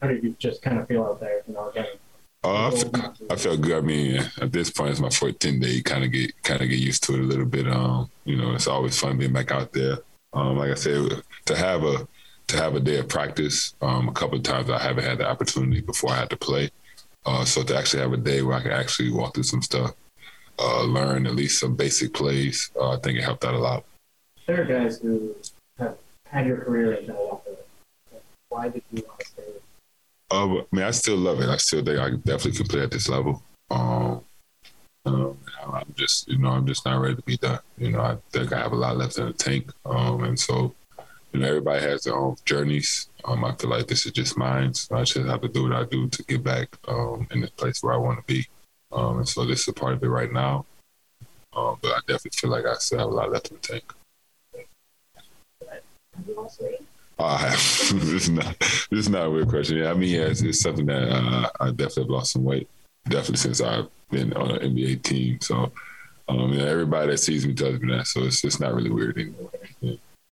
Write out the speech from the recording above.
How did you just kind of feel out there? You know, again. Uh, I, I felt good. I mean, at this point, it's my 14th day. You kind of get kind of get used to it a little bit. Um, you know, it's always fun being back out there. Um, like I said, to have a to have a day of practice. Um, a couple of times I haven't had the opportunity before I had to play. Uh, so to actually have a day where I can actually walk through some stuff, uh, learn at least some basic plays, uh, I think it helped out a lot. There are guys who have had your career in Milwaukee. Why did you want to? Uh, I mean, I still love it. I still think I definitely can play at this level. Um, um, I'm just, you know, I'm just not ready to be done. You know, I think I have a lot left in the tank, um, and so you know, everybody has their own journeys. Um, I feel like this is just mine. So I just have to do what I do to get back um, in the place where I want to be. Um, and so this is a part of it right now. Um, but I definitely feel like I still have a lot left in the tank. Uh, this is not this is not a weird question. Yeah, I mean, yeah, it's, it's something that uh, I definitely have lost some weight. Definitely since I've been on an NBA team. So, um, yeah, everybody that sees me tells me that. So it's it's not really weird anymore.